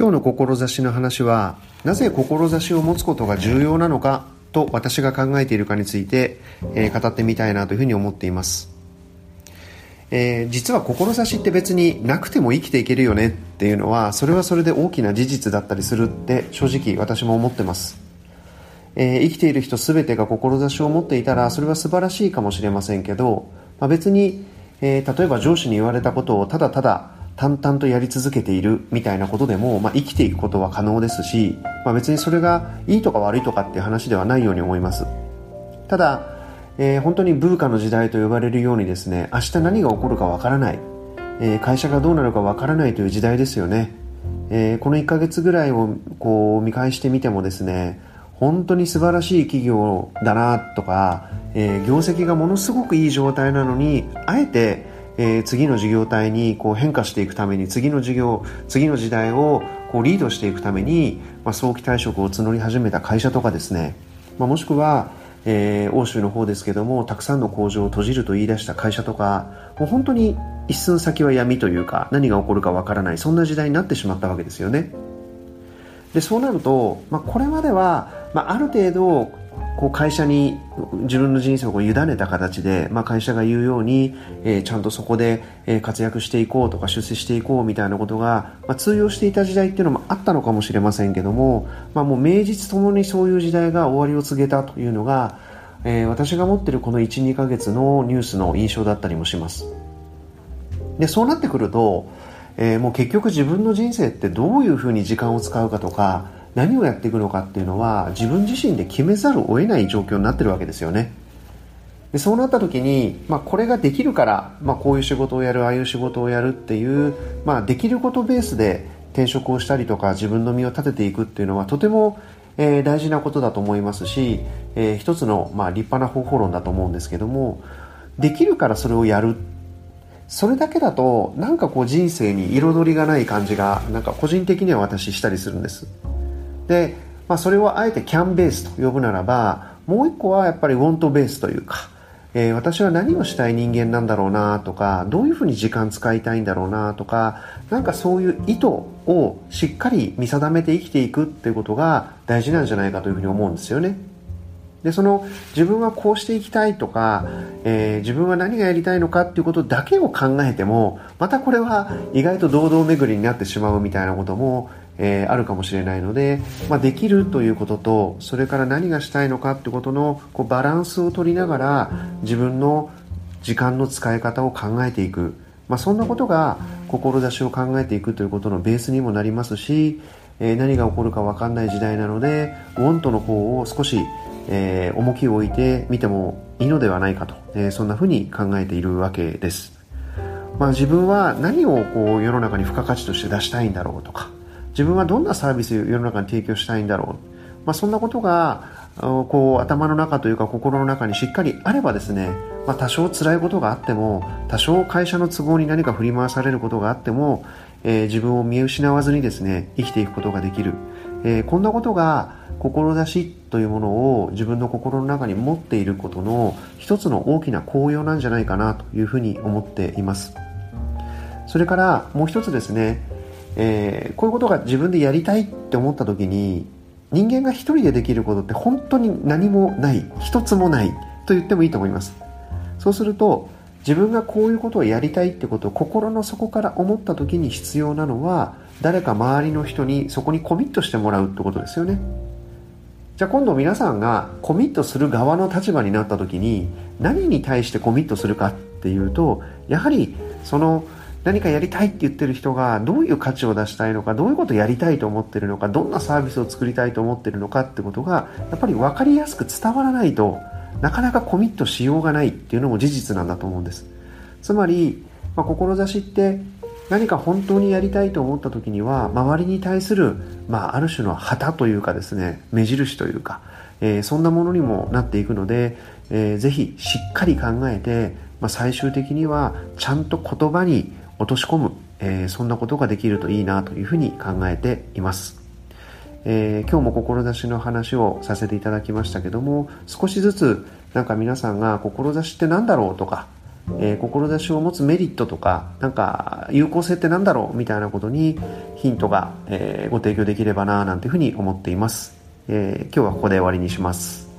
今日の志の話はなぜ志を持つことが重要なのかと私が考えているかについて、えー、語ってみたいなというふうに思っています、えー、実は志って別になくても生きていけるよねっていうのはそれはそれで大きな事実だったりするって正直私も思ってます、えー、生きている人全てが志を持っていたらそれは素晴らしいかもしれませんけど、まあ、別に、え例えば上司に言われたことをただただ淡々とやり続けているみたいなことでも、まあ、生きていくことは可能ですし、まあ、別にそれがいいとか悪いとかっていう話ではないように思います。ただ、えー、本当にブーカの時代と呼ばれるようにですね明日何が起こるかわからない、えー、会社がどうなるかわからないという時代ですよね、えー、この1ヶ月ぐらいをこう見返してみてもですね本当に素晴らしい企業だなとか、えー、業績がものすごくいい状態なのにあえてえー、次の事業体にこう変化していくために次の事業次の時代をこうリードしていくために、まあ、早期退職を募り始めた会社とかですね、まあ、もしくは、えー、欧州の方ですけどもたくさんの工場を閉じると言い出した会社とかもう本当に一寸先は闇というか何が起こるかわからないそんな時代になってしまったわけですよね。でそうなると、まあ、これまでは、まあ、ある程度こう会社に自分の人生をこう委ねた形で、まあ、会社が言うように、えー、ちゃんとそこで、え、活躍していこうとか出世していこうみたいなことが、まあ、通用していた時代っていうのもあったのかもしれませんけども、まあ、もう名実ともにそういう時代が終わりを告げたというのが、えー、私が持ってるこの12ヶ月のニュースの印象だったりもします。でそうなってくると、えー、もう結局自分の人生ってどういうふうに時間を使うかとか何をやっていくのかっていうのは自分自身で決めざるを得ない状況になってるわけですよね。でそうなった時に、まあ、これができるから、まあ、こういう仕事をやるああいう仕事をやるっていう、まあ、できることベースで転職をしたりとか自分の身を立てていくっていうのはとても、えー、大事なことだと思いますし、えー、一つの、まあ、立派な方法論だと思うんですけどもできるからそれをやる。それだけだとなんかこう人生に彩りがない感じがなんか個人的には私したりするんです。で、まあ、それをあえてキャンベースと呼ぶならばもう一個はやっぱりウォントベースというか、えー、私は何をしたい人間なんだろうなとかどういうふうに時間使いたいんだろうなとかなんかそういう意図をしっかり見定めて生きていくっていうことが大事なんじゃないかというふうに思うんですよね。でその自分はこうしていきたいとか、えー、自分は何がやりたいのかっていうことだけを考えてもまたこれは意外と堂々巡りになってしまうみたいなこともえー、あるかもしれないので、まあ、できるということとそれから何がしたいのかってことのこうバランスを取りながら自分の時間の使い方を考えていく、まあ、そんなことが志を考えていくということのベースにもなりますし、えー、何が起こるか分かんない時代なのでウォントの方を少し、えー、重きを置いてみてもいいのではないかと、えー、そんなふうに考えているわけです。まあ、自分は何をこう世の中に付加価値として出したいんだろうとか自分はどんなサービスを世の中に提供したいんだろう、まあ、そんなことがこう頭の中というか心の中にしっかりあればですね、まあ、多少辛いことがあっても多少会社の都合に何か振り回されることがあっても、えー、自分を見失わずにですね生きていくことができる、えー、こんなことが志というものを自分の心の中に持っていることの一つの大きな効用なんじゃないかなというふうに思っています。それからもう一つですねえー、こういうことが自分でやりたいって思った時に人間が一人でできることって本当に何もない一つもないと言ってもいいと思います。そうすると自分がこういうことをやりたいってことを心の底から思った時に必要なのは誰か周りの人にそこにコミットしてもらうってことですよね。じゃあ今度皆さんがコミットする側の立場になった時に何に対してコミットするかっていうとやはりその何かやりたいって言ってる人がどういう価値を出したいのかどういうことをやりたいと思ってるのかどんなサービスを作りたいと思ってるのかってことがやっぱり分かりやすく伝わらないとなかなかコミットしようがないっていうのも事実なんだと思うんですつまり、まあ、志って何か本当にやりたいと思った時には周りに対する、まあ、ある種の旗というかですね目印というか、えー、そんなものにもなっていくので、えー、ぜひしっかり考えて、まあ、最終的にはちゃんと言葉に落とし込む、えー、そんなことができるといいなというふうに考えています。えー、今日も志の話をさせていただきましたけども少しずつなんか皆さんが志って何だろうとか、えー、志を持つメリットとかなんか有効性って何だろうみたいなことにヒントが、えー、ご提供できればななんていうふうに思っています、え、今日はここで終わりにします。